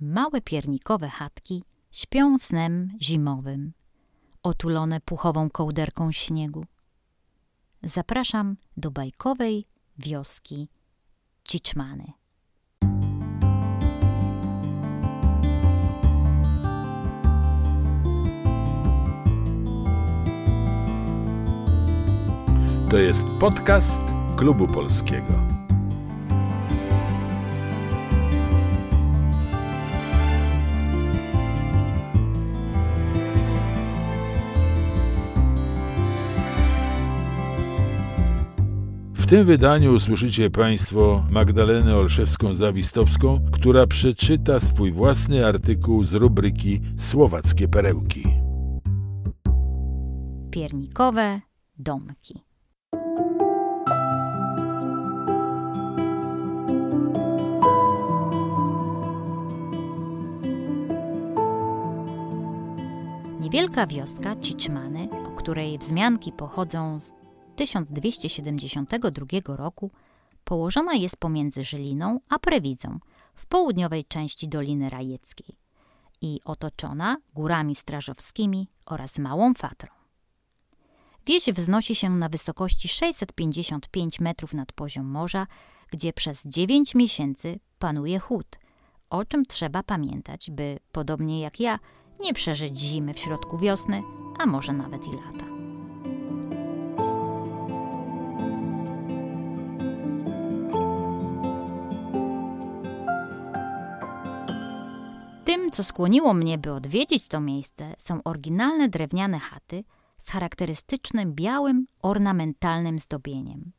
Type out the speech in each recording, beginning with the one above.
małe piernikowe chatki śpią snem zimowym, otulone puchową kołderką śniegu. Zapraszam do bajkowej wioski Ciczmany. To jest podcast Klubu Polskiego. W tym wydaniu usłyszycie Państwo Magdalenę Olszewską-Zawistowską, która przeczyta swój własny artykuł z rubryki Słowackie perełki. Piernikowe domki. Niewielka wioska Ciczmany, o której wzmianki pochodzą z 1272 roku, położona jest pomiędzy Żyliną a Prewidzą w południowej części Doliny Rajeckiej i otoczona górami strażowskimi oraz Małą Fatrą. Wieś wznosi się na wysokości 655 metrów nad poziom morza, gdzie przez 9 miesięcy panuje chłód, o czym trzeba pamiętać, by, podobnie jak ja, nie przeżyć zimy w środku wiosny, a może nawet i lata. Tym, co skłoniło mnie, by odwiedzić to miejsce, są oryginalne drewniane chaty z charakterystycznym białym, ornamentalnym zdobieniem.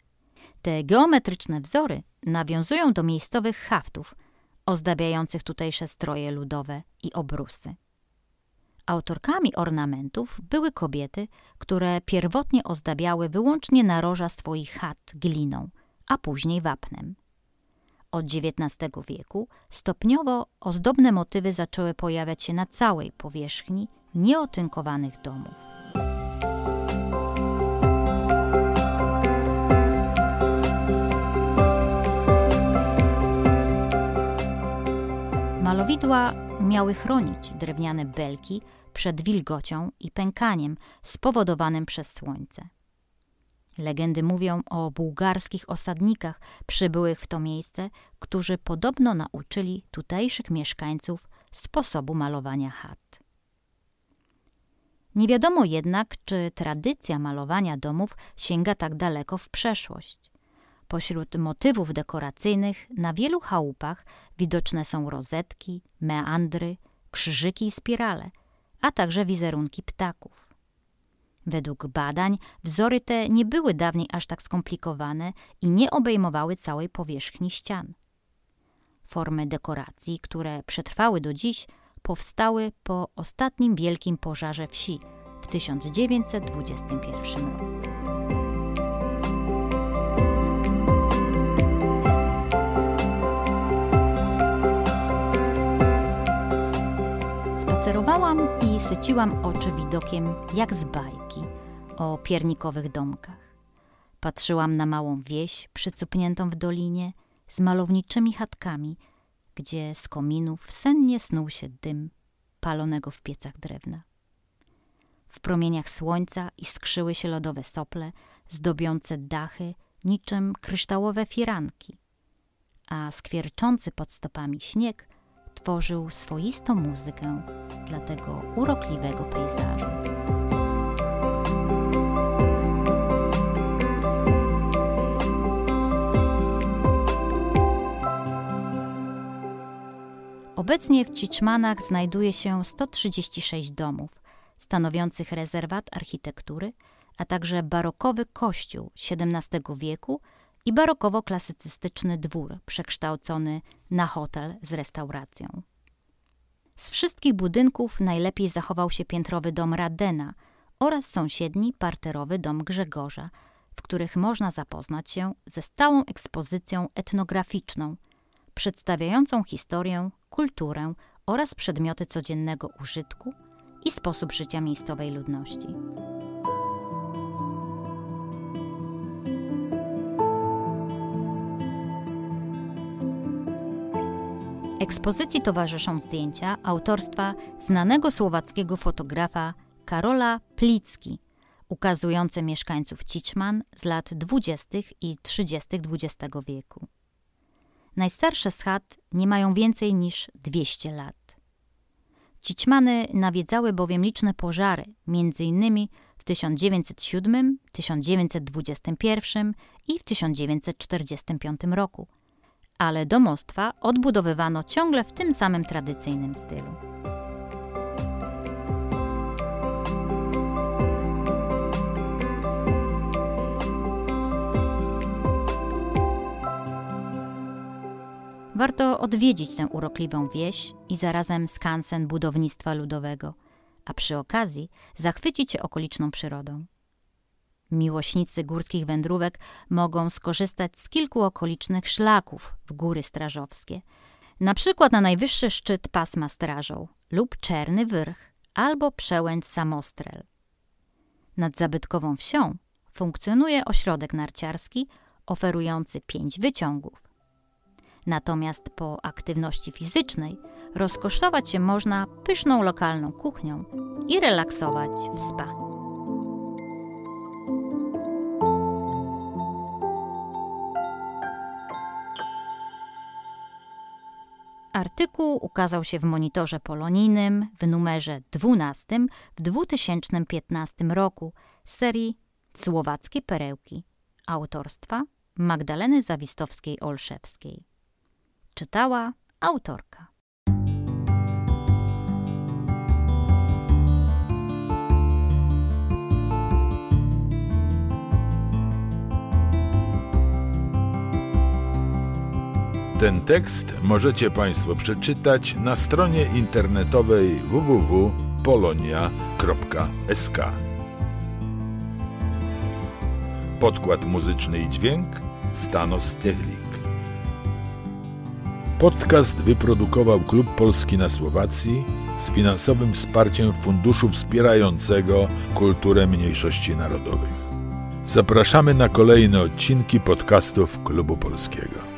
Te geometryczne wzory nawiązują do miejscowych haftów, ozdabiających tutejsze stroje ludowe i obrusy. Autorkami ornamentów były kobiety, które pierwotnie ozdabiały wyłącznie naroża swoich chat gliną, a później wapnem. Od XIX wieku stopniowo ozdobne motywy zaczęły pojawiać się na całej powierzchni nieotynkowanych domów. Malowidła miały chronić drewniane belki przed wilgocią i pękaniem spowodowanym przez słońce. Legendy mówią o bułgarskich osadnikach przybyłych w to miejsce, którzy podobno nauczyli tutejszych mieszkańców sposobu malowania chat. Nie wiadomo jednak, czy tradycja malowania domów sięga tak daleko w przeszłość. Pośród motywów dekoracyjnych na wielu chałupach widoczne są rozetki, meandry, krzyżyki i spirale, a także wizerunki ptaków. Według badań wzory te nie były dawniej aż tak skomplikowane i nie obejmowały całej powierzchni ścian. Formy dekoracji, które przetrwały do dziś, powstały po ostatnim wielkim pożarze wsi w 1921 roku. Spacerowałam i syciłam oczy widokiem jak z bajki o piernikowych domkach. Patrzyłam na małą wieś przycupniętą w dolinie z malowniczymi chatkami, gdzie z kominów sennie snuł się dym palonego w piecach drewna. W promieniach słońca iskrzyły się lodowe sople, zdobiące dachy niczym kryształowe firanki, a skwierczący pod stopami śnieg tworzył swoistą muzykę dla tego urokliwego pejzażu. Obecnie w Ciczmanach znajduje się 136 domów, stanowiących rezerwat architektury, a także barokowy kościół XVII wieku i barokowo-klasycystyczny dwór przekształcony na hotel z restauracją. Z wszystkich budynków najlepiej zachował się piętrowy dom Radena oraz sąsiedni parterowy dom Grzegorza, w których można zapoznać się ze stałą ekspozycją etnograficzną, przedstawiającą historię, kulturę oraz przedmioty codziennego użytku i sposób życia miejscowej ludności. Ekspozycji towarzyszą zdjęcia autorstwa znanego słowackiego fotografa Karola Plicki, ukazujące mieszkańców Cićman z lat 20. i 30. XX wieku. Najstarsze z chat nie mają więcej niż 200 lat. Cićmany nawiedzały bowiem liczne pożary, m.in. w 1907, 1921 i w 1945 roku, ale domostwa odbudowywano ciągle w tym samym tradycyjnym stylu. Warto odwiedzić tę urokliwą wieś i zarazem skansen budownictwa ludowego, a przy okazji zachwycić się okoliczną przyrodą. Miłośnicy górskich wędrówek mogą skorzystać z kilku okolicznych szlaków w góry strażowskie, na przykład na najwyższy szczyt pasma strażą lub Czerny Wyrch albo przełęcz Samostrel. Nad zabytkową wsią funkcjonuje ośrodek narciarski oferujący pięć wyciągów. Natomiast po aktywności fizycznej rozkoszować się można pyszną lokalną kuchnią i relaksować w spa. Artykuł ukazał się w monitorze polonijnym w numerze 12 w 2015 roku serii Słowackie Perełki autorstwa Magdaleny Zawistowskiej-Olszewskiej. Czytała autorka. Ten tekst możecie Państwo przeczytać na stronie internetowej www.polonia.sk. Podkład muzyczny i dźwięk Stanos Techlik. Podcast wyprodukował Klub Polski na Słowacji z finansowym wsparciem Funduszu Wspierającego Kulturę Mniejszości Narodowych. Zapraszamy na kolejne odcinki podcastów Klubu Polskiego.